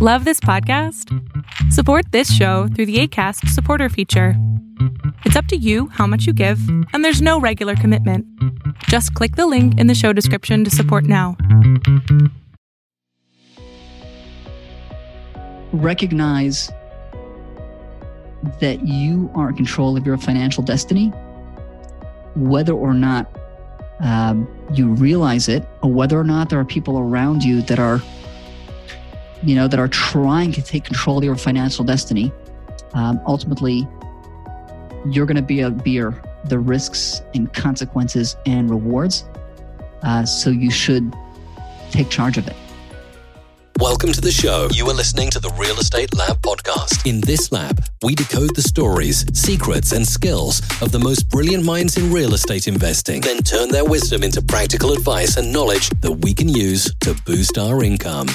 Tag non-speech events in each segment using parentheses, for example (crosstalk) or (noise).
Love this podcast? Support this show through the ACAST supporter feature. It's up to you how much you give, and there's no regular commitment. Just click the link in the show description to support now. Recognize that you are in control of your financial destiny, whether or not um, you realize it, or whether or not there are people around you that are you know, that are trying to take control of your financial destiny, um, ultimately, you're going to be a bear the risks and consequences and rewards. Uh, so you should take charge of it. Welcome to the show. You are listening to the Real Estate Lab podcast. In this lab, we decode the stories, secrets, and skills of the most brilliant minds in real estate investing, then turn their wisdom into practical advice and knowledge that we can use to boost our income.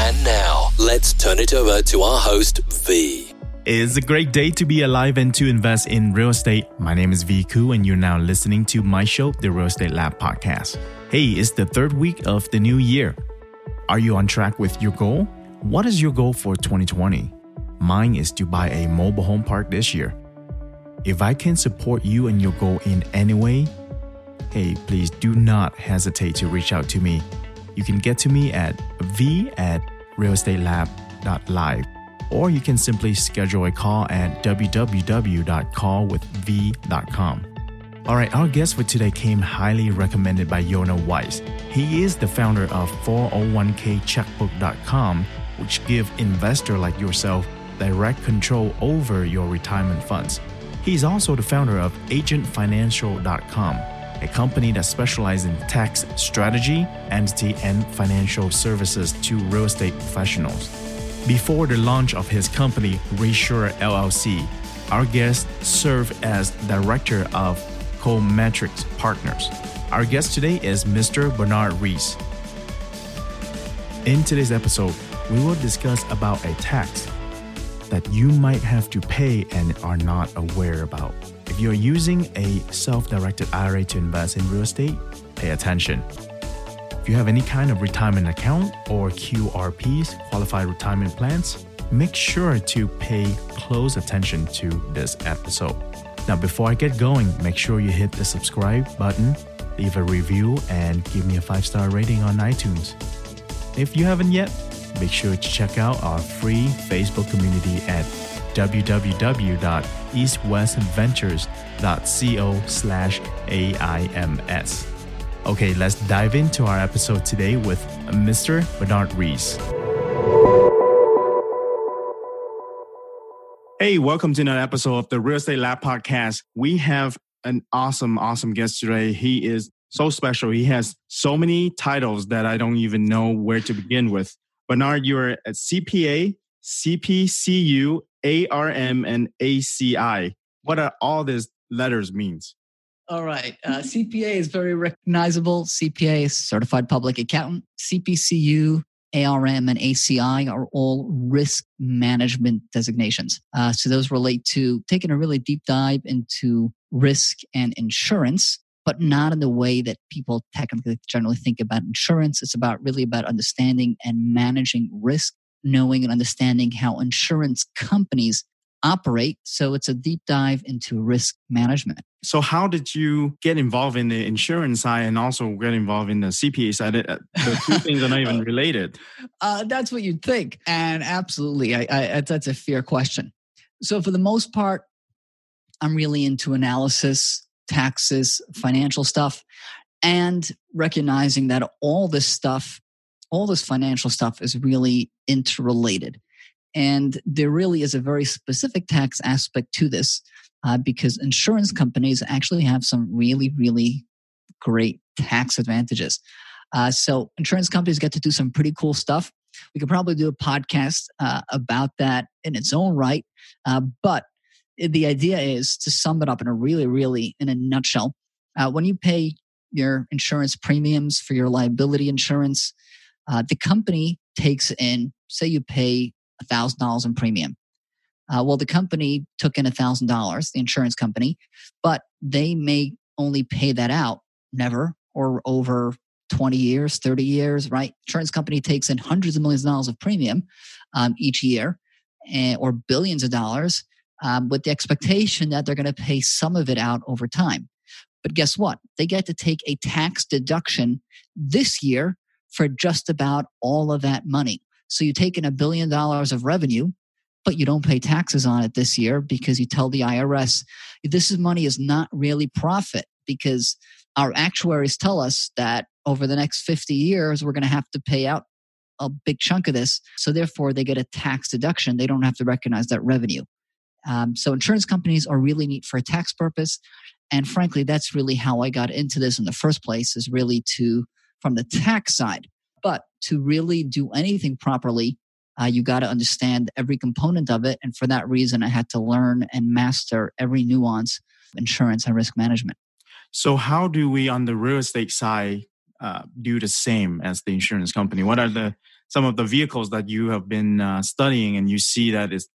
And now, let's turn it over to our host, V. It's a great day to be alive and to invest in real estate. My name is V Ku, and you're now listening to my show, the Real Estate Lab Podcast. Hey, it's the third week of the new year. Are you on track with your goal? What is your goal for 2020? Mine is to buy a mobile home park this year. If I can support you and your goal in any way, hey, please do not hesitate to reach out to me you can get to me at v at realestatelab.live or you can simply schedule a call at www.callwithv.com. All right, our guest for today came highly recommended by Yonah Weiss. He is the founder of 401kcheckbook.com, which give investor like yourself direct control over your retirement funds. He's also the founder of agentfinancial.com a company that specializes in tax strategy, entity, and financial services to real estate professionals. Before the launch of his company, ReSure LLC, our guest served as director of Cometrics Partners. Our guest today is Mr. Bernard Reisz. In today's episode, we will discuss about a tax that you might have to pay and are not aware about. If you're using a self directed IRA to invest in real estate, pay attention. If you have any kind of retirement account or QRPs, qualified retirement plans, make sure to pay close attention to this episode. Now, before I get going, make sure you hit the subscribe button, leave a review, and give me a five star rating on iTunes. If you haven't yet, make sure to check out our free Facebook community at www.eastwestventures.co slash AIMS. Okay, let's dive into our episode today with Mr. Bernard Reisz. Hey, welcome to another episode of the Real Estate Lab podcast. We have an awesome, awesome guest today. He is so special. He has so many titles that I don't even know where to begin with. Bernard, you're a CPA, CPCU, ARM, and ACI. What are all these letters means? All right. Uh, CPA is very recognizable. CPA is certified public accountant. CPCU, ARM, and ACI are all risk management designations. Uh, so those relate to taking a really deep dive into risk and insurance, but not in the way that people technically generally think about insurance. It's about really about understanding and managing risk knowing and understanding how insurance companies operate. So it's a deep dive into risk management. So, how did you get involved in the insurance side and also get involved in the CPA side? Uh, the two (laughs) things are not even related. Uh, that's what you'd think. And absolutely, I, I, that's a fair question. So, for the most part, I'm really into analysis, taxes, financial stuff, and recognizing that all this stuff all this financial stuff is really interrelated. And there really is a very specific tax aspect to this uh, because insurance companies actually have some really, really great tax advantages. Uh, so, insurance companies get to do some pretty cool stuff. We could probably do a podcast uh, about that in its own right. Uh, but the idea is to sum it up in a really, really, in a nutshell. Uh, when you pay your insurance premiums for your liability insurance, uh, the company takes in, say you pay $1,000 in premium. Uh, well, the company took in $1,000, the insurance company, but they may only pay that out never or over 20 years, 30 years, right? Insurance company takes in hundreds of millions of dollars of premium um, each year and, or billions of dollars um, with the expectation that they're going to pay some of it out over time. But guess what? They get to take a tax deduction this year for just about all of that money. So you take in a billion dollars of revenue, but you don't pay taxes on it this year because you tell the IRS this is money is not really profit because our actuaries tell us that over the next 50 years we're going to have to pay out a big chunk of this. So therefore they get a tax deduction. They don't have to recognize that revenue. Um, so insurance companies are really neat for a tax purpose. And frankly, that's really how I got into this in the first place is really to, from the tax side. But to really do anything properly, uh, you got to understand every component of it. And for that reason, I had to learn and master every nuance of insurance and risk management. So, how do we on the real estate side uh, do the same as the insurance company? What are the some of the vehicles that you have been uh, studying and you see that is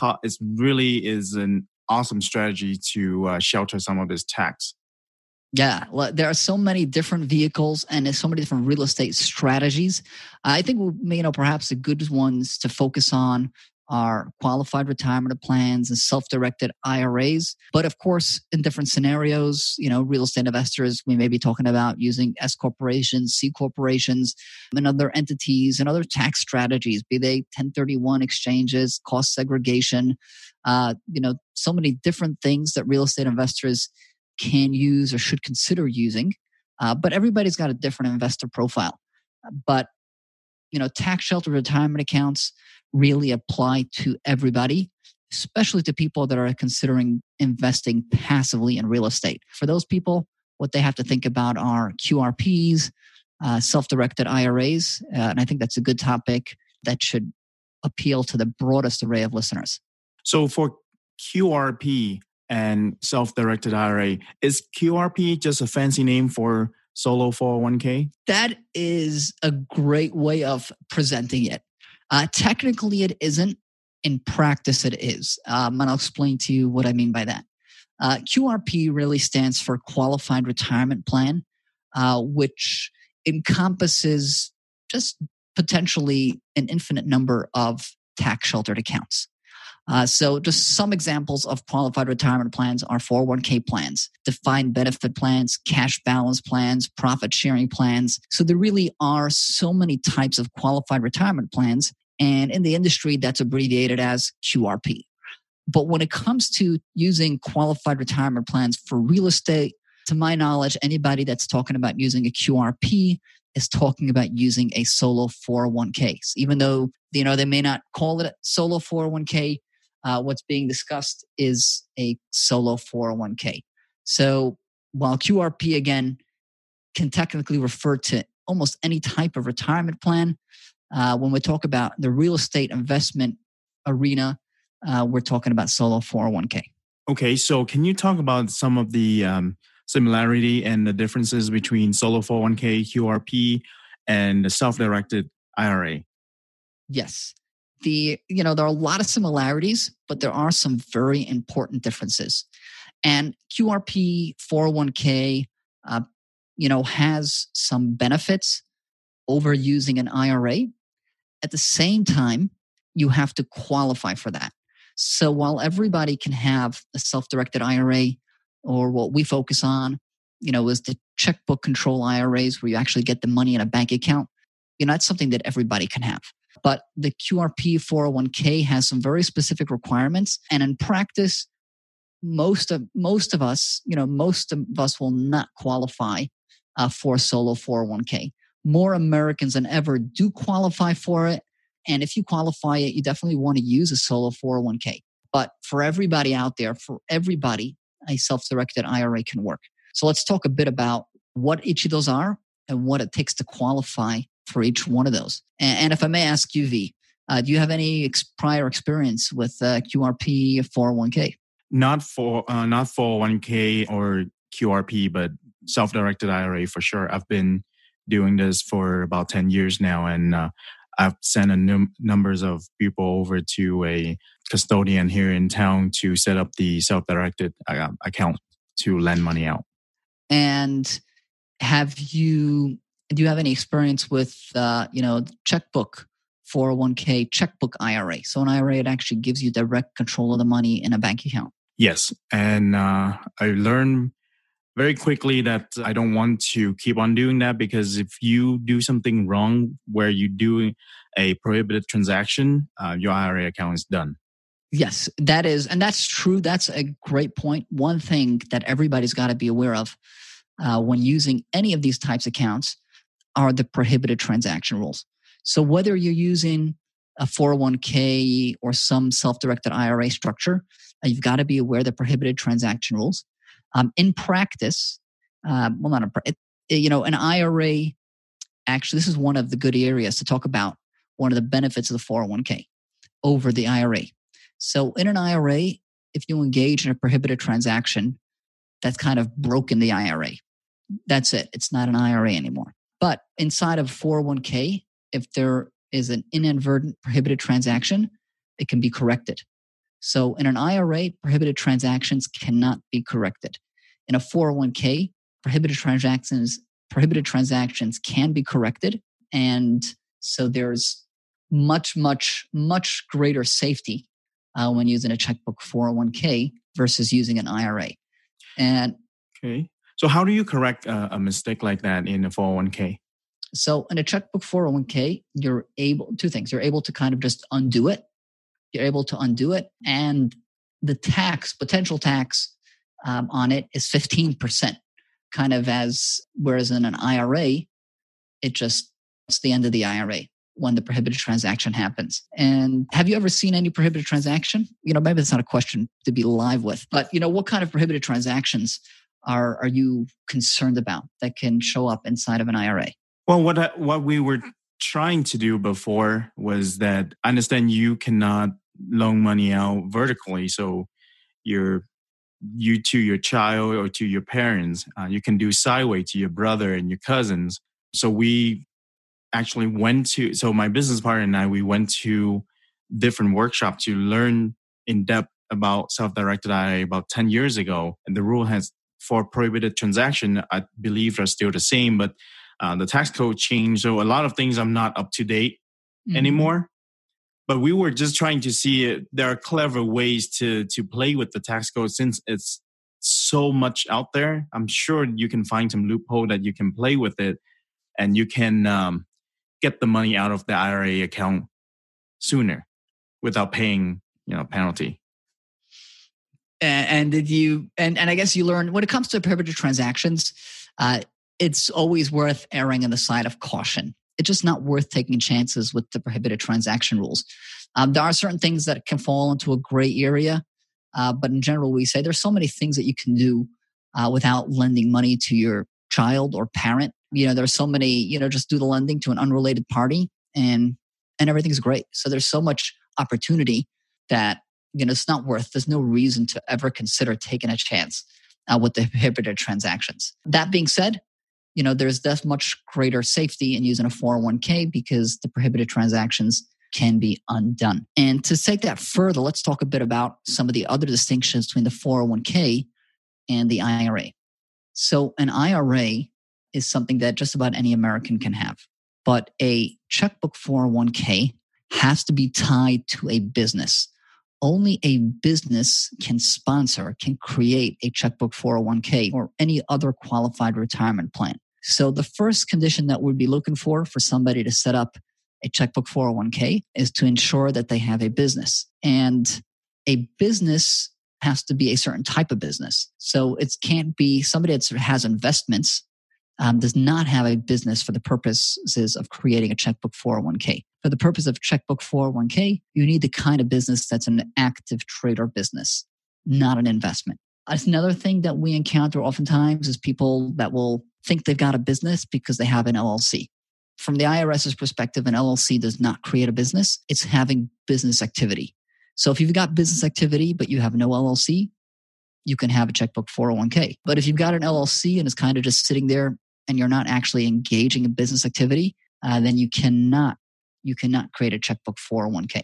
it really is an awesome strategy to uh, shelter some of this tax. Yeah, there are so many different vehicles and so many different real estate strategies. I think you know perhaps the good ones to focus on are qualified retirement plans and self-directed IRAs. But of course, in different scenarios, you know, real estate investors, we may be talking about using S corporations, C corporations, and other entities and other tax strategies, be they 1031 exchanges, cost segregation, uh, you know, so many different things that real estate investors can use or should consider using. Uh, but everybody's got a different investor profile. But you know, tax shelter retirement accounts really apply to everybody, especially to people that are considering investing passively in real estate. For those people, what they have to think about are QRPs, uh, self directed IRAs. Uh, and I think that's a good topic that should appeal to the broadest array of listeners. So for QRP and self directed IRA, is QRP just a fancy name for solo 401k? That is a great way of presenting it. Uh, technically, it isn't. In practice, it is. Um, and I'll explain to you what I mean by that. Uh, QRP really stands for Qualified Retirement Plan, uh, which encompasses just potentially an infinite number of tax sheltered accounts. Uh, so, just some examples of qualified retirement plans are 401k plans, defined benefit plans, cash balance plans, profit sharing plans. So, there really are so many types of qualified retirement plans. And in the industry, that's abbreviated as QRP. But when it comes to using qualified retirement plans for real estate, to my knowledge, anybody that's talking about using a QRP is talking about using a solo 401k. Even though, you know, they may not call it a solo 401k, uh, what's being discussed is a solo 401k. So while QRP again can technically refer to almost any type of retirement plan, uh, when we talk about the real estate investment arena, uh, we're talking about solo 401k. Okay, so can you talk about some of the um, similarity and the differences between solo 401k, QRP, and the self-directed IRA? Yes the you know there are a lot of similarities but there are some very important differences. And qrp 401k uh, you know has some benefits over using an ira at the same time you have to qualify for that. So while everybody can have a self-directed ira or what we focus on you know is the checkbook control iras where you actually get the money in a bank account you know that's something that everybody can have but the QRP 401k has some very specific requirements. And in practice, most of most of us, you know, most of us will not qualify uh, for solo 401k. More Americans than ever do qualify for it. And if you qualify it, you definitely want to use a solo 401k. But for everybody out there, for everybody, a self directed IRA can work. So let's talk a bit about what each of those are and what it takes to qualify for each one of those. And, and if I may ask you, V, uh, do you have any ex- prior experience with uh, QRP 401k? Not for uh, not 401k or QRP, but self-directed IRA for sure. I've been doing this for about 10 years now, and uh, I've sent a num- numbers of people over to a custodian here in town to set up the self-directed uh, account to lend money out. And have you do you have any experience with, uh, you know, checkbook 401k checkbook IRA? So an IRA it actually gives you direct control of the money in a bank account. Yes, and uh, I learned very quickly that I don't want to keep on doing that because if you do something wrong where you do a prohibited transaction, uh, your IRA account is done. Yes, that is, and that's true. That's a great point. One thing that everybody's got to be aware of uh, when using any of these types of accounts are the prohibited transaction rules. So whether you're using a 401k or some self-directed IRA structure, uh, you've got to be aware of the prohibited transaction rules. Um, in practice, uh, well, not a, it, you know, an IRA. Actually, this is one of the good areas to talk about. One of the benefits of the 401k over the IRA. So, in an IRA, if you engage in a prohibited transaction, that's kind of broken the IRA. That's it. It's not an IRA anymore. But inside of 401k, if there is an inadvertent prohibited transaction, it can be corrected. So in an IRA, prohibited transactions cannot be corrected. In a 401k, prohibited transactions prohibited transactions can be corrected and so there's much much much greater safety uh, when using a checkbook 401k versus using an IRA. And okay. So how do you correct a, a mistake like that in a 401k? So in a checkbook 401k, you're able two things. You're able to kind of just undo it you're able to undo it. And the tax, potential tax um, on it is 15%, kind of as, whereas in an IRA, it just, it's the end of the IRA when the prohibited transaction happens. And have you ever seen any prohibited transaction? You know, maybe it's not a question to be live with, but you know, what kind of prohibited transactions are are you concerned about that can show up inside of an IRA? Well, what I, what we were trying to do before was that I understand you cannot loan money out vertically. So you're you to your child or to your parents. Uh, you can do sideways to your brother and your cousins. So we actually went to. So my business partner and I we went to different workshops to learn in depth about self-directed IRA about 10 years ago. And the rule has for prohibited transaction, I believe are still the same, but uh, the tax code changed. So a lot of things I'm not up to date mm-hmm. anymore but we were just trying to see it. there are clever ways to to play with the tax code since it's so much out there. I'm sure you can find some loophole that you can play with it, and you can um, get the money out of the IRA account sooner without paying you know penalty. And, did you and and I guess you learned when it comes to prohibited transactions, uh, it's always worth erring on the side of caution it's just not worth taking chances with the prohibited transaction rules. Um, there are certain things that can fall into a gray area, uh, but in general, we say there's so many things that you can do uh, without lending money to your child or parent. You know, there's so many. You know, just do the lending to an unrelated party, and and everything's great. So there's so much opportunity that you know it's not worth. There's no reason to ever consider taking a chance uh, with the prohibited transactions. That being said, you know, there's that much greater safety in using a 401k because the prohibited transactions can be undone. And to take that further, let's talk a bit about some of the other distinctions between the 401k and the IRA. So, an IRA is something that just about any American can have, but a checkbook 401k has to be tied to a business. Only a business can sponsor, can create a checkbook 401k or any other qualified retirement plan. So the first condition that we'd be looking for for somebody to set up a checkbook 401k is to ensure that they have a business. And a business has to be a certain type of business. So it can't be somebody that has investments um, does not have a business for the purposes of creating a checkbook 401k. For the purpose of checkbook 401k, you need the kind of business that's an active trader business, not an investment. That's another thing that we encounter oftentimes is people that will think they've got a business because they have an LLC. From the IRS's perspective, an LLC does not create a business, it's having business activity. So if you've got business activity, but you have no LLC, you can have a checkbook 401k. But if you've got an LLC and it's kind of just sitting there and you're not actually engaging in business activity, uh, then you cannot you cannot create a checkbook 401k.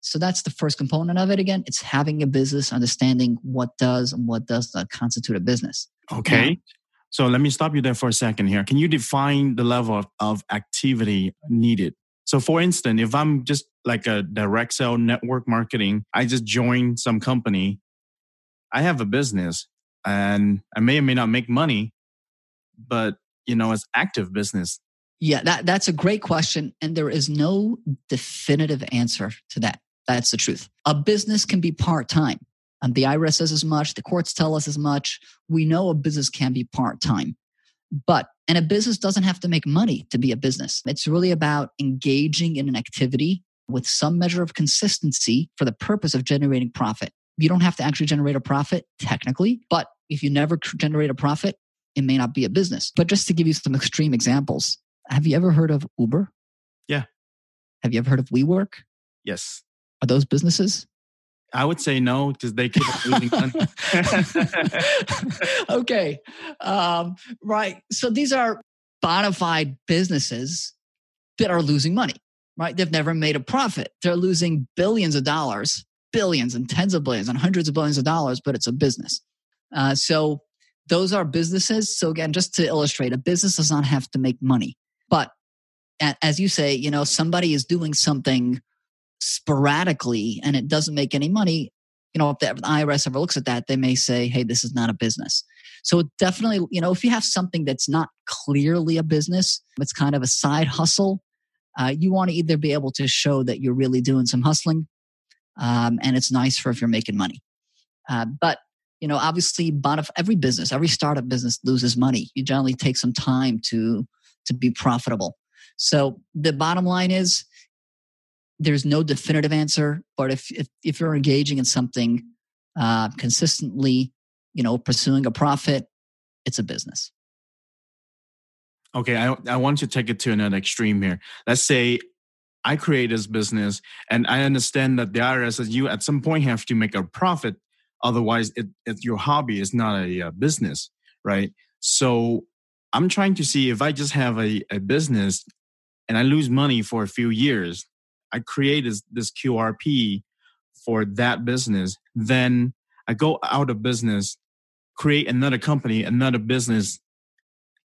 So that's the first component of it. Again, it's having a business, understanding what does and what does not constitute a business. Okay. So let me stop you there for a second here. Can you define the level of, of activity needed? So, for instance, if I'm just like a direct sale network marketing, I just join some company, I have a business and I may or may not make money, but you know, as active business. Yeah, that, that's a great question. And there is no definitive answer to that. That's the truth. A business can be part time. and the IRS says as much, the courts tell us as much. We know a business can be part time. But, and a business doesn't have to make money to be a business. It's really about engaging in an activity with some measure of consistency for the purpose of generating profit. You don't have to actually generate a profit technically, but if you never generate a profit, it may not be a business. But just to give you some extreme examples, have you ever heard of Uber? Yeah. Have you ever heard of WeWork? Yes. Are those businesses? I would say no because they keep losing money. (laughs) okay. Um, right. So these are bona fide businesses that are losing money, right? They've never made a profit. They're losing billions of dollars, billions and tens of billions and hundreds of billions of dollars, but it's a business. Uh, so those are businesses. So again, just to illustrate, a business does not have to make money. But as you say, you know, somebody is doing something sporadically and it doesn't make any money, you know, if the IRS ever looks at that, they may say, hey, this is not a business. So definitely, you know, if you have something that's not clearly a business, it's kind of a side hustle, uh, you want to either be able to show that you're really doing some hustling um, and it's nice for if you're making money. Uh, but you know, obviously, every business, every startup business loses money. You generally take some time to to be profitable. So the bottom line is there's no definitive answer, but if if, if you're engaging in something uh, consistently, you know, pursuing a profit, it's a business. Okay, I I want to take it to another extreme here. Let's say I create this business, and I understand that the IRS says you at some point have to make a profit, otherwise, it, it your hobby is not a, a uh, business, right? So I'm trying to see if I just have a, a business and I lose money for a few years, I create this, this QRP for that business, then I go out of business, create another company, another business.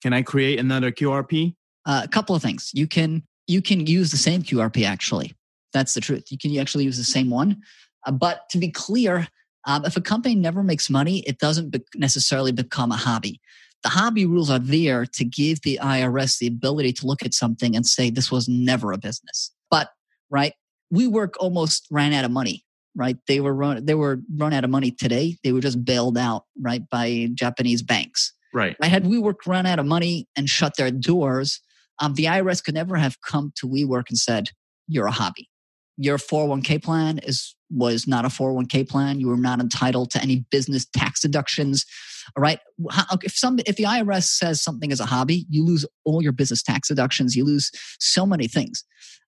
Can I create another QRP? Uh, a couple of things. You can you can use the same QRP actually. That's the truth. You can actually use the same one. Uh, but to be clear, um, if a company never makes money, it doesn't be- necessarily become a hobby. The hobby rules are there to give the IRS the ability to look at something and say this was never a business. But right, WeWork almost ran out of money. Right, they were run they were run out of money today. They were just bailed out right by Japanese banks. Right. I had WeWork run out of money and shut their doors. Um, the IRS could never have come to WeWork and said, "You're a hobby." your 401k plan is was not a 401k plan. You were not entitled to any business tax deductions all right? If some if the irs says something is a hobby you lose all your business tax deductions. You lose so many things.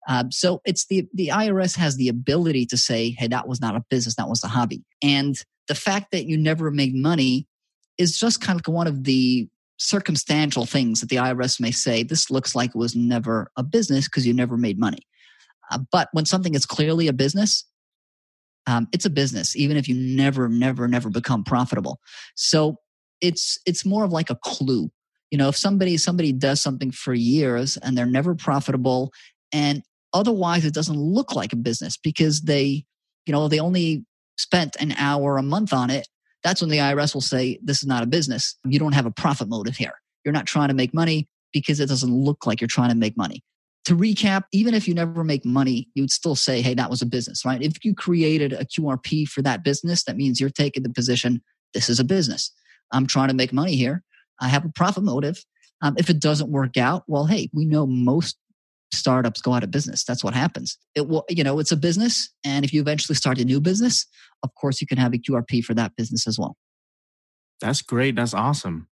Um, so it's the the irs has the ability to say hey that was not a business that was a hobby. And the fact that you never made money is just kind of one of the circumstantial things that the irs may say this looks like it was never a business because you never made money. Uh, but when something is clearly a business, um, it's a business, even if you never, never, never become profitable. So it's it's more of like a clue. You know, if somebody somebody does something for years and they're never profitable, and otherwise it doesn't look like a business because they, you know, they only spent an hour a month on it. That's when the IRS will say this is not a business. You don't have a profit motive here. You're not trying to make money because it doesn't look like you're trying to make money to recap, even if you never make money, you would still say, hey, that was a business, right? If you created a QRP for that business, that means you're taking the position, this is a business. I'm trying to make money here. I have a profit motive. Um, if it doesn't work out, well, hey, we know most startups go out of business. That's what happens. It will, you know, it's a business. And if you eventually start a new business, of course, you can have a QRP for that business as well. That's great. That's awesome.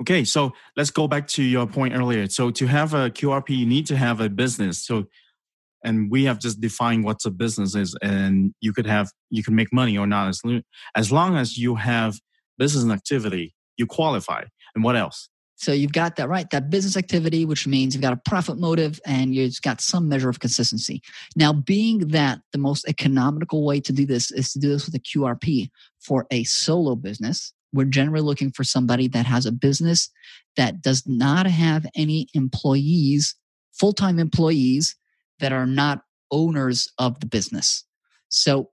Okay, so let's go back to your point earlier. So to have a QRP, you need to have a business. So, and we have just defined what a business is, and you could have you can make money or not as as long as you have business activity, you qualify. And what else? So you've got that right, that business activity, which means you've got a profit motive and you've got some measure of consistency. Now, being that the most economical way to do this is to do this with a QRP for a solo business, we're generally looking for somebody that has a business that does not have any employees, full time employees that are not owners of the business. So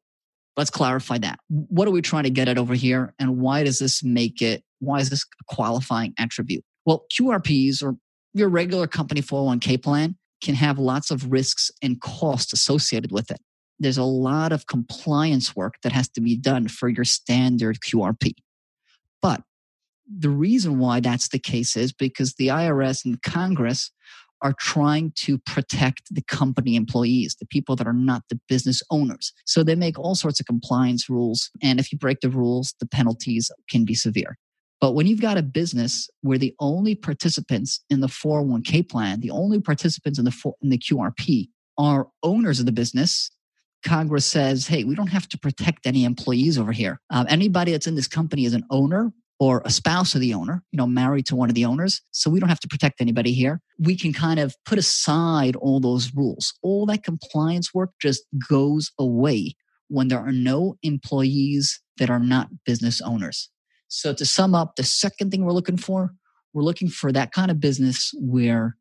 let's clarify that. What are we trying to get at over here? And why does this make it, why is this a qualifying attribute? Well, QRPs or your regular company 401k plan can have lots of risks and costs associated with it. There's a lot of compliance work that has to be done for your standard QRP. The reason why that's the case is because the IRS and Congress are trying to protect the company employees, the people that are not the business owners. So they make all sorts of compliance rules. And if you break the rules, the penalties can be severe. But when you've got a business where the only participants in the 401k plan, the only participants in the, in the QRP are owners of the business, Congress says, hey, we don't have to protect any employees over here. Um, anybody that's in this company is an owner or a spouse of the owner, you know, married to one of the owners. So we don't have to protect anybody here. We can kind of put aside all those rules. All that compliance work just goes away when there are no employees that are not business owners. So to sum up, the second thing we're looking for, we're looking for that kind of business where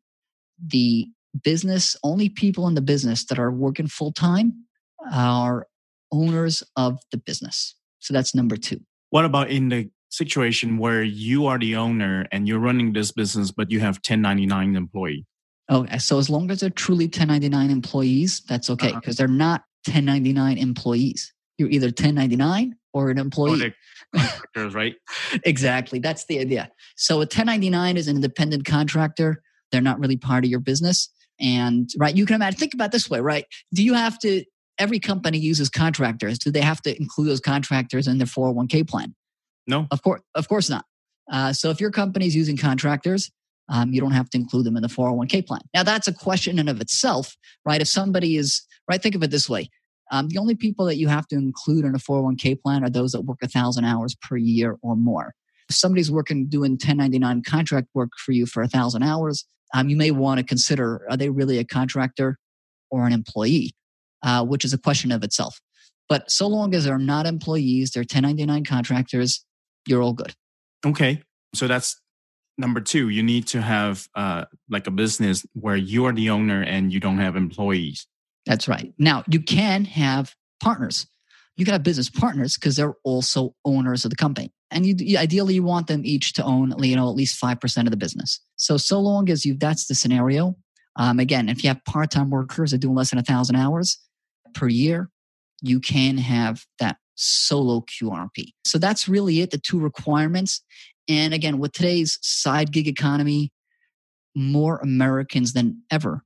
the business, only people in the business that are working full time are owners of the business. So that's number two. What about in the situation where you are the owner and you're running this business, but you have 1099 employee. Okay, so as long as they're truly 1099 employees, that's okay because uh-huh. they're not 1099 employees. You're either 1099 or an employee. Oh, contractors, right? (laughs) exactly. That's the idea. So a 1099 is an independent contractor. They're not really part of your business. And right, you can imagine, think about this way, right? Do you have to, every company uses contractors. Do they have to include those contractors in their 401k plan? No, of course, of course not. Uh, so if your company is using contractors, um, you don't have to include them in the 401k plan. Now that's a question in of itself, right? If somebody is right, think of it this way: um, the only people that you have to include in a 401k plan are those that work a thousand hours per year or more. If somebody's working doing 1099 contract work for you for a thousand hours, um, you may want to consider: are they really a contractor or an employee? Uh, which is a question of itself. But so long as they're not employees, they're 1099 contractors, you're all good. Okay. So that's number two. You need to have uh, like a business where you are the owner and you don't have employees. That's right. Now, you can have partners. You can have business partners because they're also owners of the company. And you, ideally, you want them each to own, you know, at least 5% of the business. So, so long as you, that's the scenario. Um, again, if you have part-time workers that do less than a thousand hours per year, you can have that solo QRP. So that's really it, the two requirements. And again, with today's side gig economy, more Americans than ever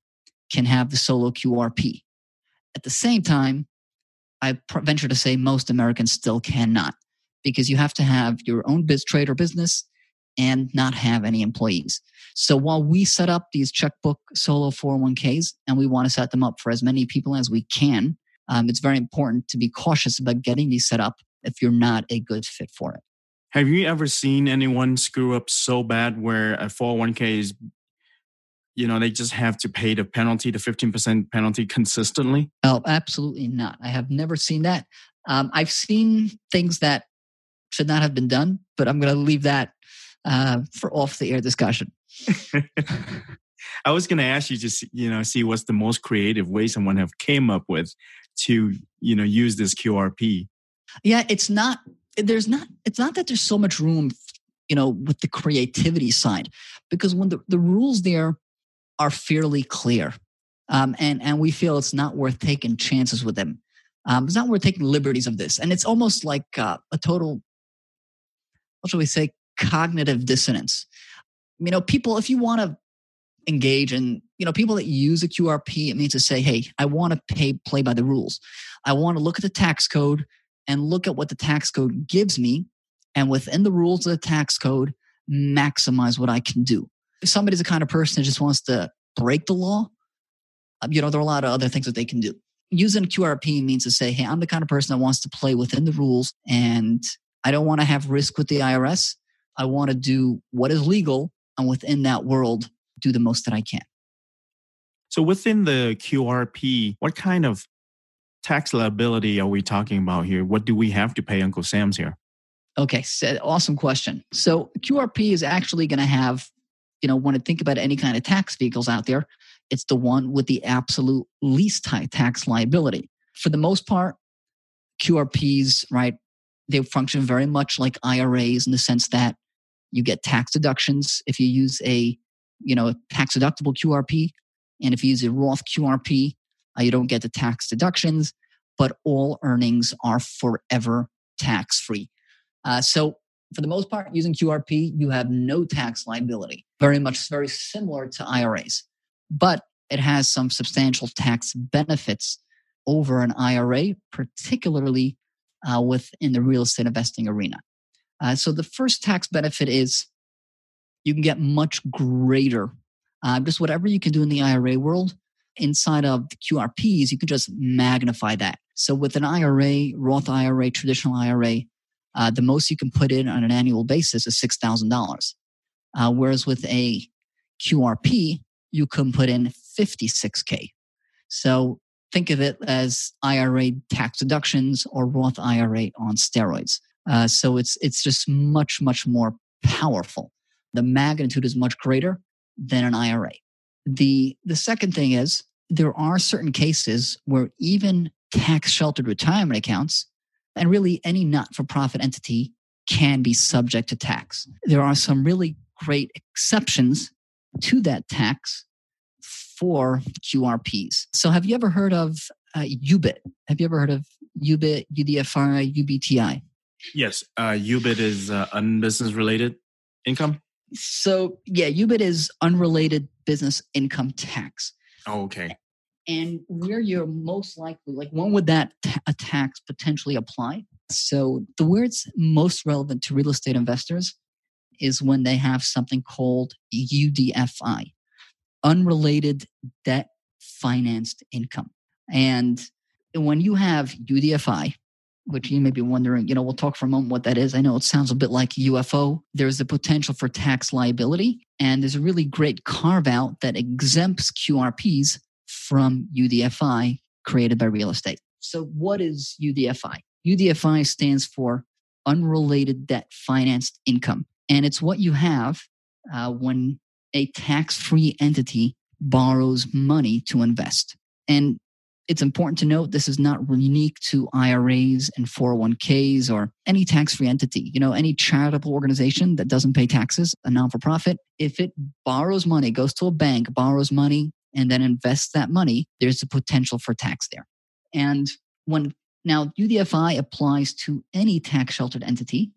can have the solo QRP. At the same time, I venture to say most Americans still cannot because you have to have your own biz trade or business and not have any employees. So while we set up these checkbook solo 401ks and we want to set them up for as many people as we can, um, it's very important to be cautious about getting these set up if you're not a good fit for it. Have you ever seen anyone screw up so bad where a 401k is, you know, they just have to pay the penalty, the 15% penalty consistently? Oh, absolutely not. I have never seen that. Um, I've seen things that should not have been done, but I'm going to leave that uh, for off the air discussion. (laughs) I was going to ask you just you know see what's the most creative way someone have came up with to you know use this QRP. Yeah, it's not. There's not. It's not that there's so much room, you know, with the creativity side, because when the the rules there are fairly clear, um, and and we feel it's not worth taking chances with them. Um, it's not worth taking liberties of this, and it's almost like uh, a total. What shall we say? Cognitive dissonance. You know, people. If you want to engage and you know people that use a qrp it means to say hey i want to pay play by the rules. I want to look at the tax code and look at what the tax code gives me and within the rules of the tax code maximize what i can do. If somebody's the kind of person that just wants to break the law um, you know there are a lot of other things that they can do. Using qrp means to say hey i'm the kind of person that wants to play within the rules and i don't want to have risk with the irs i want to do what is legal and within that world do the most that I can. So within the QRP, what kind of tax liability are we talking about here? What do we have to pay Uncle Sam's here? Okay, so awesome question. So QRP is actually going to have, you know, when I think about any kind of tax vehicles out there, it's the one with the absolute least high tax liability. For the most part, QRPs, right, they function very much like IRAs in the sense that you get tax deductions if you use a, you know, tax deductible QRP, and if you use a Roth QRP, uh, you don't get the tax deductions, but all earnings are forever tax free. Uh, so for the most part, using QRP, you have no tax liability. Very much very similar to IRAs, but it has some substantial tax benefits over an IRA, particularly uh, within the real estate investing arena. Uh, so the first tax benefit is you can get much greater, uh, just whatever you can do in the IRA world. Inside of QRPs, you can just magnify that. So with an IRA, Roth IRA, traditional IRA, uh, the most you can put in on an annual basis is $6,000. Uh, whereas with a QRP, you can put in 56K. So think of it as IRA tax deductions or Roth IRA on steroids. Uh, so it's it's just much much more powerful. The magnitude is much greater than an IRA. The the second thing is there are certain cases where even tax sheltered retirement accounts and really any not for profit entity can be subject to tax. There are some really great exceptions to that tax for QRPs. So, have you ever heard of uh, UBIT? Have you ever heard of UBIT, UDFI, UBTI? Yes, uh, UBIT is uh, unbusiness related income. So, yeah, UBIT is unrelated business income tax. Oh, okay. And where you're most likely, like, when would that a tax potentially apply? So, the where it's most relevant to real estate investors is when they have something called UDFI, unrelated debt financed income. And when you have UDFI, which you may be wondering, you know, we'll talk for a moment what that is. I know it sounds a bit like UFO. There's the potential for tax liability, and there's a really great carve out that exempts QRPs from UDFI created by real estate. So, what is UDFI? UDFI stands for unrelated debt financed income, and it's what you have uh, when a tax free entity borrows money to invest. And it's important to note this is not unique to IRAs and 401ks or any tax free entity. You know, any charitable organization that doesn't pay taxes, a non for profit, if it borrows money, goes to a bank, borrows money, and then invests that money, there's a potential for tax there. And when now UDFI applies to any tax sheltered entity,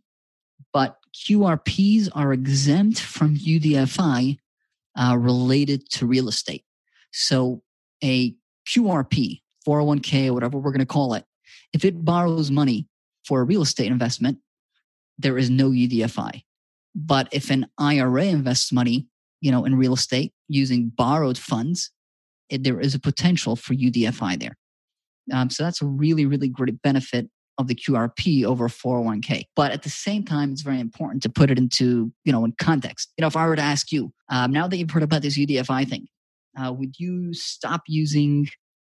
but QRPs are exempt from UDFI uh, related to real estate. So a QRP, 401k, or whatever we're going to call it, if it borrows money for a real estate investment, there is no UDFI. But if an IRA invests money, you know, in real estate using borrowed funds, it, there is a potential for UDFI there. Um, so that's a really, really great benefit of the QRP over 401k. But at the same time, it's very important to put it into, you know, in context. You know, if I were to ask you, um, now that you've heard about this UDFI thing, uh, would you stop using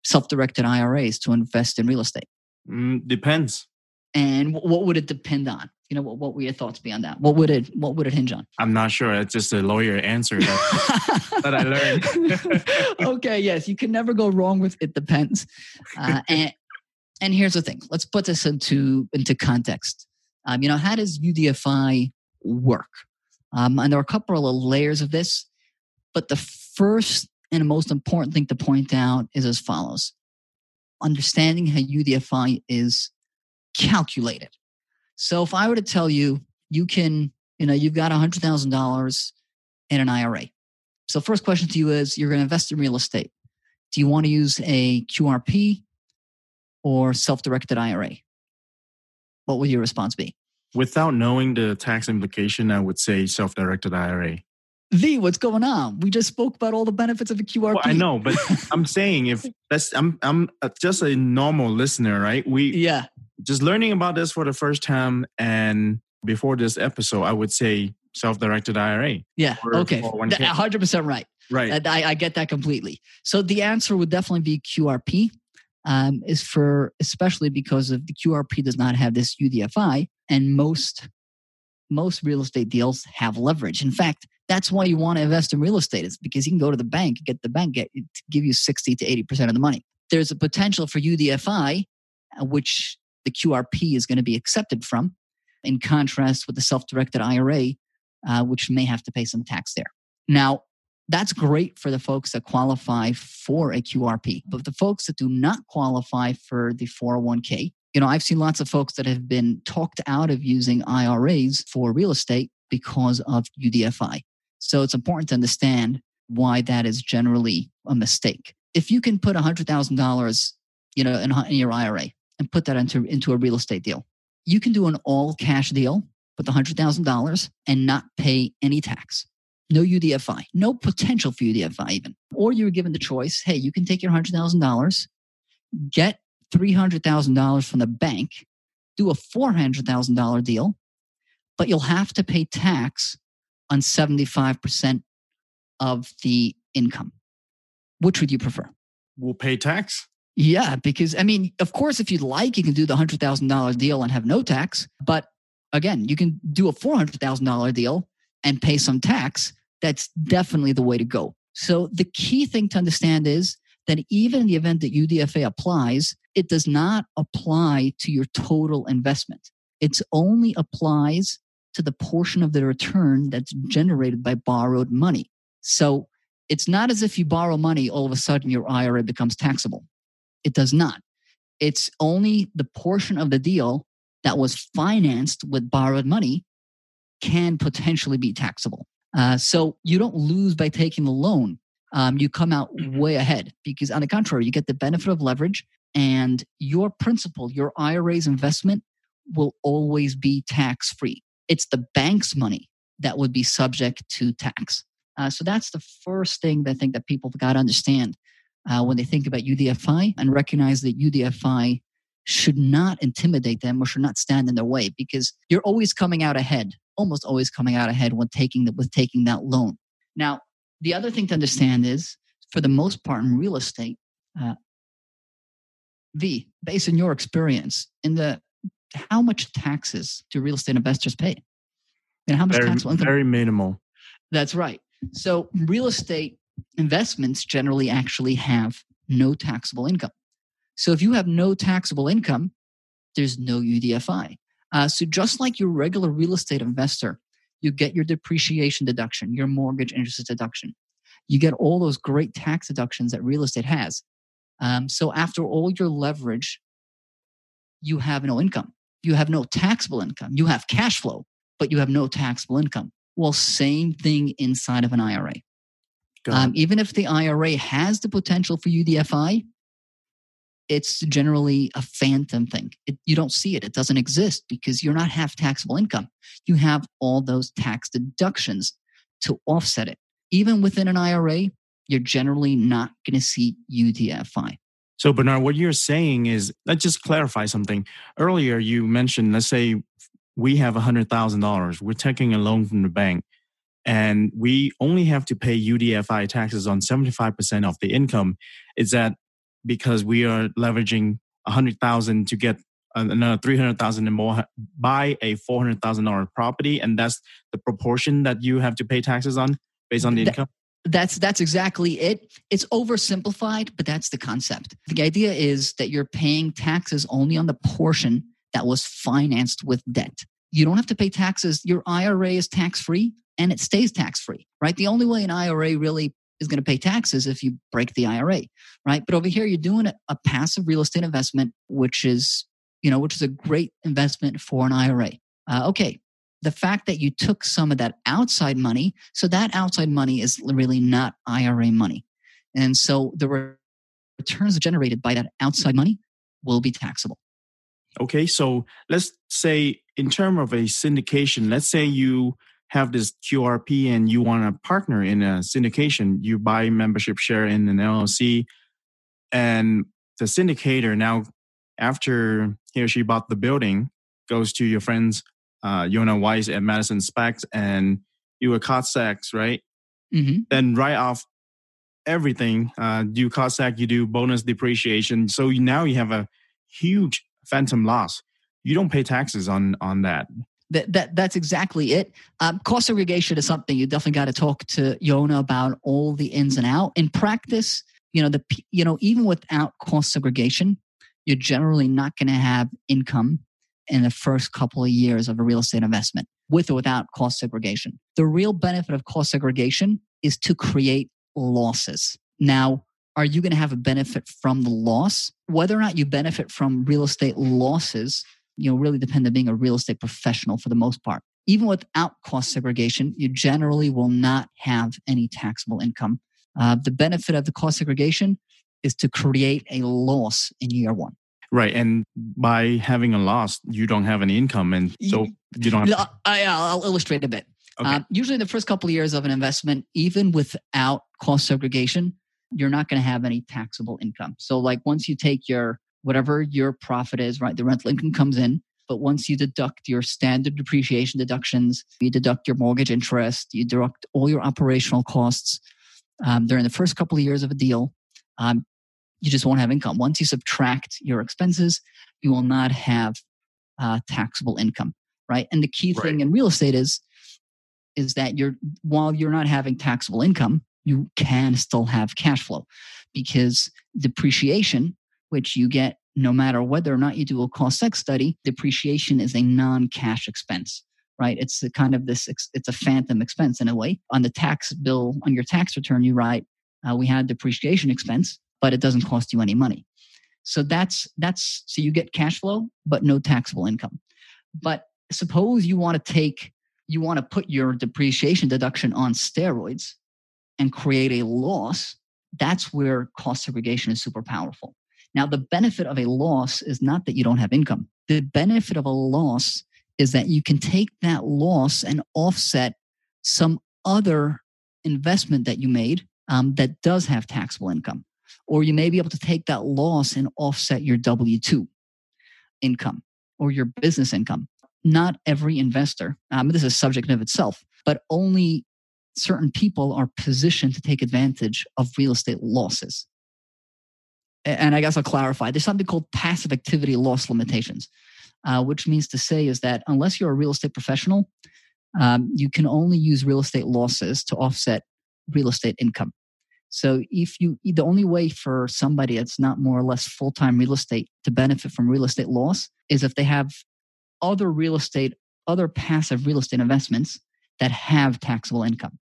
self-directed IRAs to invest in real estate? Mm, depends. And what would it depend on? You know, what, what would your thoughts be on that? What would it What would it hinge on? I'm not sure. It's just a lawyer answer that, (laughs) that I learned. (laughs) okay, yes, you can never go wrong with it. Depends. Uh, and and here's the thing. Let's put this into into context. Um, you know, how does UDFI work? Um, and there are a couple of layers of this, but the first and the most important thing to point out is as follows understanding how UDFI is calculated. So if I were to tell you, you can, you know, you've got $100,000 in an IRA. So first question to you is you're going to invest in real estate. Do you want to use a QRP or self-directed IRA? What would your response be? Without knowing the tax implication, I would say self-directed IRA. V, what's going on? We just spoke about all the benefits of a QRP. Well, I know, but (laughs) I'm saying if that's I'm I'm just a normal listener, right? We yeah, just learning about this for the first time, and before this episode, I would say self-directed IRA. Yeah. Okay. hundred percent right. Right. I, I get that completely. So the answer would definitely be QRP. Um, is for especially because of the QRP does not have this UDFI, And most most real estate deals have leverage. In fact, that's why you want to invest in real estate is because you can go to the bank, get the bank get, give you 60 to 80% of the money. There's a potential for UDFI, uh, which the QRP is going to be accepted from, in contrast with the self-directed IRA, uh, which may have to pay some tax there. Now, that's great for the folks that qualify for a QRP. But the folks that do not qualify for the 401k, you know, I've seen lots of folks that have been talked out of using IRAs for real estate because of UDFI. So it's important to understand why that is generally a mistake. If you can put $100,000, you know, in, in your IRA and put that into, into a real estate deal, you can do an all cash deal with $100,000 and not pay any tax no UDFI, no potential for UDFI even. Or you were given the choice hey, you can take your $100,000, get $300,000 from the bank, do a $400,000 deal, but you'll have to pay tax on 75% of the income. Which would you prefer? We'll pay tax. Yeah, because I mean, of course, if you'd like, you can do the $100,000 deal and have no tax. But again, you can do a $400,000 deal and pay some tax, that's definitely the way to go. So the key thing to understand is that even in the event that UDFI applies, it does not apply to your total investment. It only applies to the portion of the return that's generated by borrowed money. So it's not as if you borrow money, all of a sudden your IRA becomes taxable. It does not. It's only the portion of the deal that was financed with borrowed money can potentially be taxable. Uh, so you don't lose by taking the loan. Um, you come out mm-hmm. way ahead because, on the contrary, you get the benefit of leverage and your principal, your IRA's investment will always be tax free. It's the bank's money that would be subject to tax. Uh, so that's the first thing that I think that people got to understand uh, when they think about UDFI and recognize that UDFI should not intimidate them or should not stand in their way because you're always coming out ahead almost always coming out ahead when taking the, with taking that loan. Now, the other thing to understand is, for the most part in real estate, uh, V, based on your experience, in the how much taxes do real estate investors pay? And how much very, taxable income? Very minimal. That's right. So real estate investments generally actually have no taxable income. So if you have no taxable income, there's no UDFI. Uh, so just like your regular real estate investor, you get your depreciation deduction, your mortgage interest deduction. You get all those great tax deductions that real estate has. Um, so after all your leverage, you have no income. You have no taxable income. You have cash flow, but you have no taxable income. Well, same thing inside of an IRA. Um, even if the IRA has the potential for UDFI, it's generally a phantom thing. It, you don't see it. It doesn't exist because you're not half taxable income. You have all those tax deductions to offset it. Even within an IRA, you're generally not going to see UDFI. So, Bernard, what you're saying is let's just clarify something. Earlier, you mentioned, let's say we have $100,000, we're taking a loan from the bank, and we only have to pay UDFI taxes on 75% of the income. Is that because we are leveraging a hundred thousand to get another three hundred thousand and more buy a four hundred thousand dollar property, and that's the proportion that you have to pay taxes on based on the income. That's that's exactly it. It's oversimplified, but that's the concept. The idea is that you're paying taxes only on the portion that was financed with debt. You don't have to pay taxes. Your IRA is tax free and it stays tax free, right? The only way an IRA really is going to pay taxes if you break the IRA, right? But over here, you're doing a, passive real estate investment, which is, you know, which is a great investment for an IRA. Uh, okay, the fact that you took some of that outside money, so that outside money is really not IRA money, and so the returns generated by that outside money will be taxable. Okay, so let's say in terms of a syndication, let's say you have this QRP and you want to partner in a syndication, you buy membership share in an LLC, and the syndicator now, after he or she bought the building, goes to your friends, uh, Yonah Weiss at Madison Specs, and you cost seg, right? Mm-hmm. Then write off everything. Uh, do cost seg, you do bonus depreciation. So you, now you have a huge phantom loss. you don't pay taxes on on that. That, that that's exactly it. Um, cost segregation is something you definitely got to talk to Yonah about all the ins and out. In practice, you know the you know even without cost segregation, you're generally not going to have income in the first couple of years of a real estate investment with or without cost segregation. The real benefit of cost segregation is to create losses. Now, are you going to have a benefit from the loss? Whether or not you benefit from real estate losses, you know, really depend on being a real estate professional for the most part. Even without cost segregation, you generally will not have any taxable income. Uh, the benefit of the cost segregation is to create a loss in year one. Right. And by having a loss, you don't have any income. And so you don't have. I, I'll illustrate a bit. Okay. Um, usually, the first couple of years of an investment, even without cost segregation, you're not going to have any taxable income. So, like once you take your whatever your profit is, right, the rental income comes in. But once you deduct your standard depreciation deductions, you deduct your mortgage interest, you deduct all your operational costs um, during the first couple of years of a deal, um, you just won't have income. Once you subtract your expenses, you will not have uh, taxable income, right? And the key thing in real estate is is that you're while you're not having taxable income, you can still have cash flow because depreciation, which you get no matter whether or not you do a cost seg study, depreciation is a non-cash expense right? It's a kind of this, it's a phantom expense in a way. On the tax bill, on your tax return, you write, uh, we had depreciation expense, but it doesn't cost you any money. So that's, that's, so you get cash flow, but no taxable income. But suppose you want to take you want to put your depreciation deduction on steroids and create a loss, that's where cost segregation is super powerful. Now, the benefit of a loss is not that you don't have income. The benefit of a loss is that you can take that loss and offset some other investment that you made um, that does have taxable income. Or you may be able to take that loss and offset your W 2 income or your business income not every investor, um, this is a subject of itself, but only certain people are positioned to take advantage of real estate losses. And I guess I'll clarify there's something called passive activity loss limitations, uh, which means to say is that unless you're a real estate professional, um, you can only use real estate losses to offset real estate income. So if you the only way for somebody that's not more or less full-time real estate to benefit from real estate loss is if they have other real estate, other passive real estate investments that have taxable income.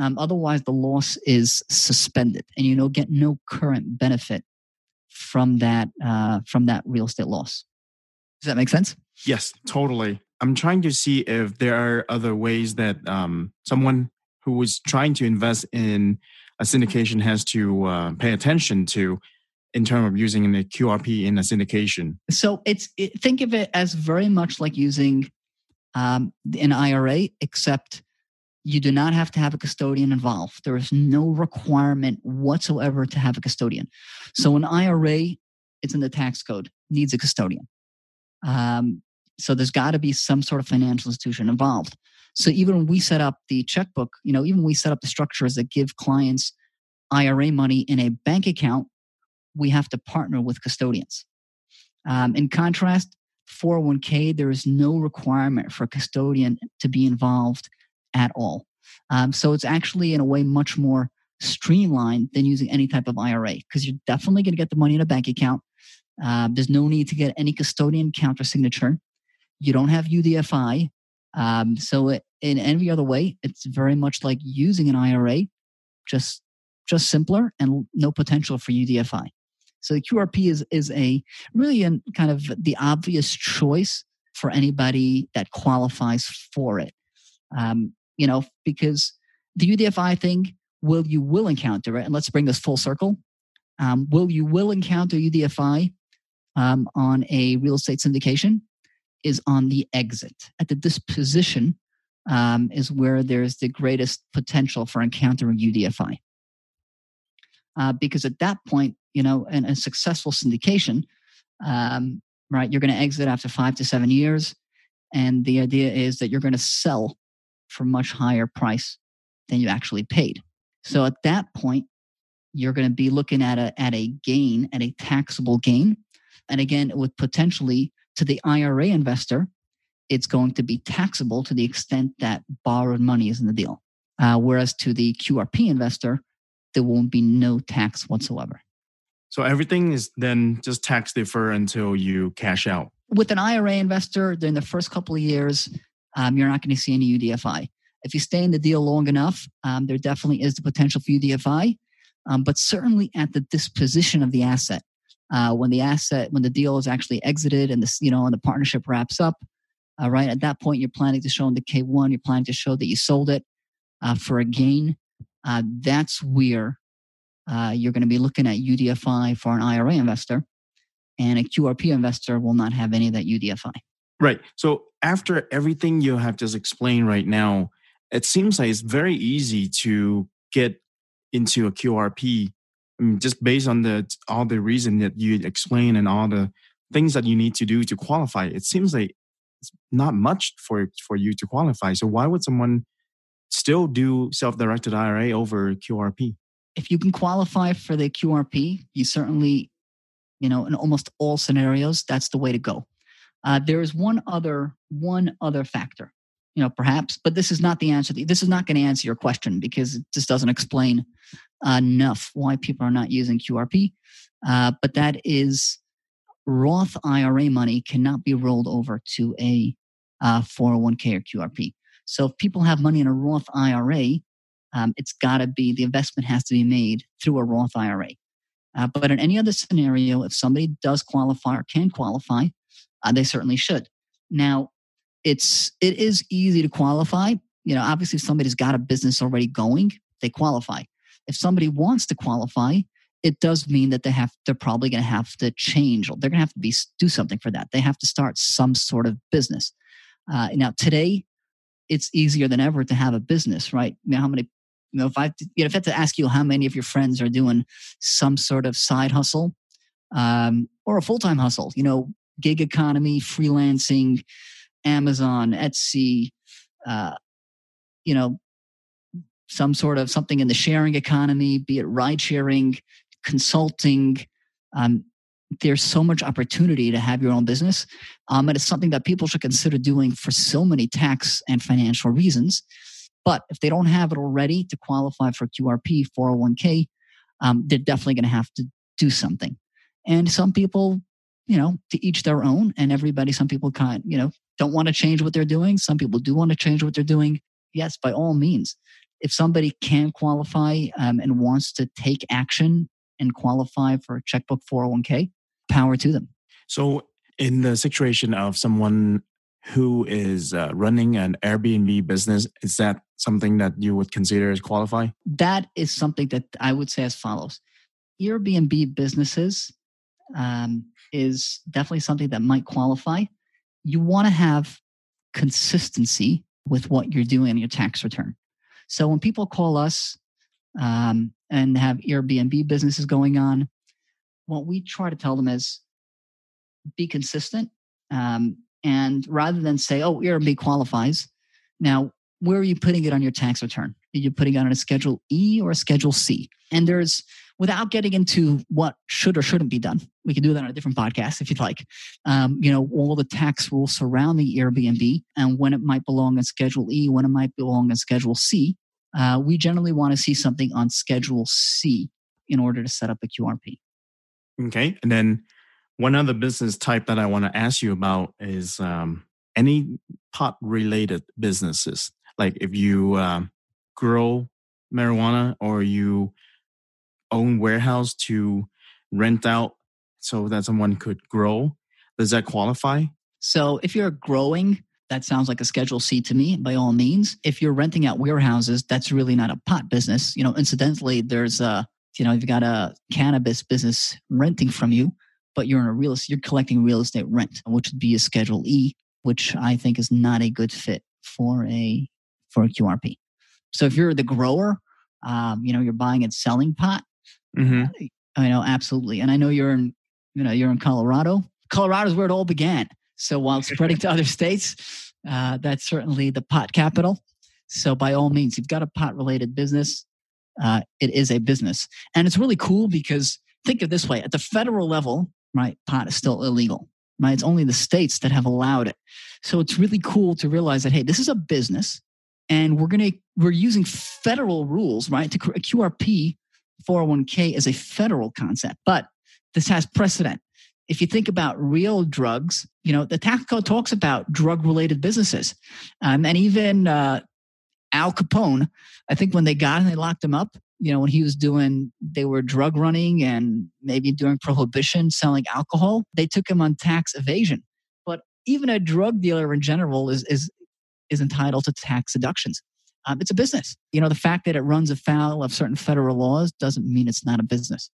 Um, otherwise, the loss is suspended, and you know get no current benefit from that uh, from that real estate loss. Does that make sense? Yes, totally. I'm trying to see if there are other ways that um, someone who is trying to invest in a syndication has to uh, pay attention to in terms of using the QRP in a syndication? So it's it, think of it as very much like using um, an IRA, except you do not have to have a custodian involved. There is no requirement whatsoever to have a custodian. So an IRA, it's in the tax code, needs a custodian. Um, so there's got to be some sort of financial institution involved. So even when we set up the checkbook, you know, even we set up the structures that give clients IRA money in a bank account, we have to partner with custodians. Um, in contrast, 401k, there is no requirement for a custodian to be involved at all. Um, so it's actually, in a way, much more streamlined than using any type of IRA because you're definitely going to get the money in a bank account. Uh, there's no need to get any custodian counter signature. You don't have UDFI. Um, so in any other way, it's very much like using an IRA, just just simpler and no potential for UDFI. So the QRP is is a really a kind of the obvious choice for anybody that qualifies for it. Um, you know, because the UDFI thing will you will encounter it, and let's bring this full circle. Um, will you will encounter UDFI um, on a real estate syndication is on the exit at the disposition um, is where there's the greatest potential for encountering UDFI. Uh, because at that point, you know, in a successful syndication, um, right, you're going to exit after five to seven years. And the idea is that you're going to sell for much higher price than you actually paid. So at that point, you're going to be looking at a, at a gain, at a taxable gain. And again, with potentially to the IRA investor, it's going to be taxable to the extent that borrowed money is in the deal. Uh, whereas to the QRP investor, there won't be no tax whatsoever. So everything is then just tax defer until you cash out. With an IRA investor, during the first couple of years, um, you're not going to see any UDFI. If you stay in the deal long enough, um, there definitely is the potential for UDFI. Um, but certainly at the disposition of the asset, uh, when the asset, when the deal is actually exited and the you know and the partnership wraps up, uh, right at that point you're planning to show in the K1, you're planning to show that you sold it uh, for a gain. Uh, that's where uh, you're going to be looking at UDFI for an IRA investor, and a QRP investor will not have any of that UDFI. Right. So after everything you have just explained right now, it seems like it's very easy to get into a QRP I mean, just based on the all the reason that you explain and all the things that you need to do to qualify. It seems like it's not much for for you to qualify. So why would someone still do self-directed IRA over QRP? If you can qualify for the QRP, you certainly, you know, in almost all scenarios, that's the way to go. Uh, there is one other one other factor, you know, perhaps, but this is not the answer. This is not going to answer your question because it just doesn't explain enough why people are not using QRP. Uh, but that is Roth IRA money cannot be rolled over to a uh, 401k or QRP. So if people have money in a Roth IRA, um, it's got to be the investment has to be made through a Roth IRA. Uh, but in any other scenario, if somebody does qualify or can qualify, uh, they certainly should. Now, it's it is easy to qualify. You know, obviously, if somebody's got a business already going, they qualify. If somebody wants to qualify, it does mean that they have they're probably going to have to change. They're going to have to be do something for that. They have to start some sort of business. Uh, now, today, it's easier than ever to have a business, right? You know, how many you know, if I, you know, if I had to ask you how many of your friends are doing some sort of side hustle um, or a full time hustle, you know, gig economy, freelancing, Amazon, Etsy, uh, you know, some sort of something in the sharing economy, be it ride sharing, consulting. Um, there's so much opportunity to have your own business. Um, and it's something that people should consider doing for so many tax and financial reasons. But if they don't have it already to qualify for QRP, 401k, um, they're definitely going to have to do something. And some people you know, to each their own. And everybody, some people of you know, don't want to change what they're doing. Some people do want to change what they're doing. Yes, by all means. If somebody can qualify um, and wants to take action and qualify for a checkbook 401k, power to them. So, in the situation of someone who is uh, running an Airbnb business, is that something that you would consider as qualify? That is something that I would say as follows Airbnb businesses um, is definitely something that might qualify. You want to have consistency with what you're doing in your tax return. So when people call us um, and have Airbnb businesses going on, what we try to tell them is be consistent. Um, and rather than say, oh, Airbnb qualifies, now where are you putting it on your tax return? Are you putting it on a Schedule E or a Schedule C? And there's without getting into what should or shouldn't be done. We can do that on a different podcast if you'd like. Um, you know, all the tax rules surrounding Airbnb and when it might belong in Schedule E, when it might belong in Schedule C. Uh, we generally want to see something on Schedule C in order to set up a QRP. Okay. And then one other business type that I want to ask you about is um, any pot related businesses. Like if you um, grow marijuana or you own warehouse to rent out so that someone could grow? Does that qualify? So if you're growing, that sounds like a Schedule C to me, by all means. If you're renting out warehouses, that's really not a pot business. You know, incidentally, there's a, you know, you've got a cannabis business renting from you, but you're in a real estate, you're collecting real estate rent, which would be a Schedule E, which I think is not a good fit for a for a QRP. So if you're the grower, um, you know, you're buying and selling pot, Mm-hmm. I know, absolutely. And I know you're in, you know, you're in Colorado. Colorado is where it all began. So while (laughs) spreading to other states, uh, that's certainly the pot capital. So by all means, you've got a pot related business. Uh, it is a business. And it's really cool because think of this way at the federal level, right, pot is still illegal. right? It's only the states that have allowed it. So it's really cool to realize that, hey, this is a business and we're to, we're using federal rules, right? To a QRP 401k is a federal concept, but this has precedent. If you think about real drugs, you know, the tax code talks about drug related businesses. Um, and even uh, Al Capone, I think when they got him, they locked him up. You know, when he was doing, they were drug running and maybe during prohibition selling alcohol, they took him on tax evasion. But even a drug dealer in general is, is, is entitled to tax deductions. Um, it's a business. You know, the fact that it runs afoul of certain federal laws doesn't mean it's not a business.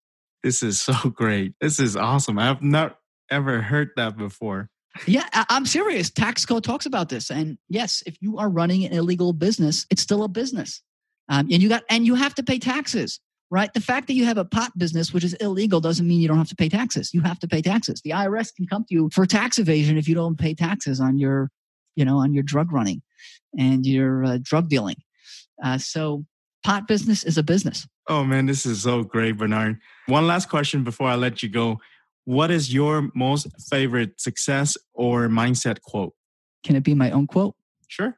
This is so (laughs) great. This is awesome. I've not ever heard that before. Yeah, I- am serious. Tax code talks about this. And yes, if you are running an illegal business, it's still a business. Um, and you got and you have to pay taxes, right? The fact that you have a pot business, which is illegal, doesn't mean you don't have to pay taxes. You have to pay taxes. The IRS can come to you for tax evasion if you don't pay taxes on your, you know, on your drug running and your uh, drug dealing. Uh, so pot business is a business. Oh man, this is so great, Bernard. One last question before I let you go. What is your most favorite success or mindset quote? Can it be my own quote? Sure.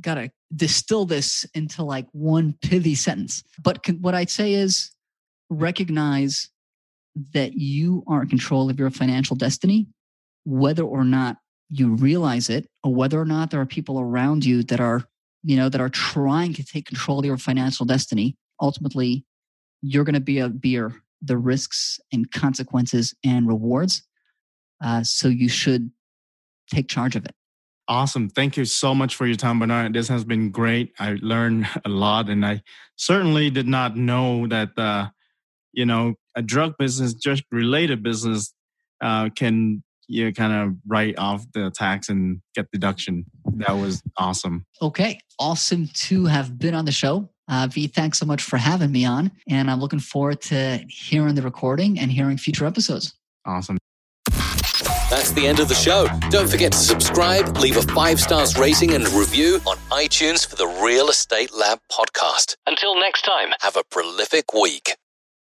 Gotta distill this into like one pithy sentence. But can, what I'd say is recognize that you are in control of your financial destiny, whether or not you realize it, or whether or not there are people around you that are, you know, that are trying to take control of your financial destiny. Ultimately, you're going to be a beer the risks and consequences and rewards. Uh, so you should take charge of it. Awesome. Thank you so much for your time, Bernard. This has been great. I learned (laughs) a lot, and I certainly did not know that, uh, you know, a drug business, just related business, uh, can you kind of write off the tax and get deduction. That was awesome. Okay. Awesome to have been on the show. Uh, v, thanks so much for having me on. And I'm looking forward to hearing the recording and hearing future episodes. Awesome. That's the end of the show. Don't forget to subscribe, leave a five stars rating and review on iTunes for the Real Estate Lab podcast. Until next time, have a prolific week.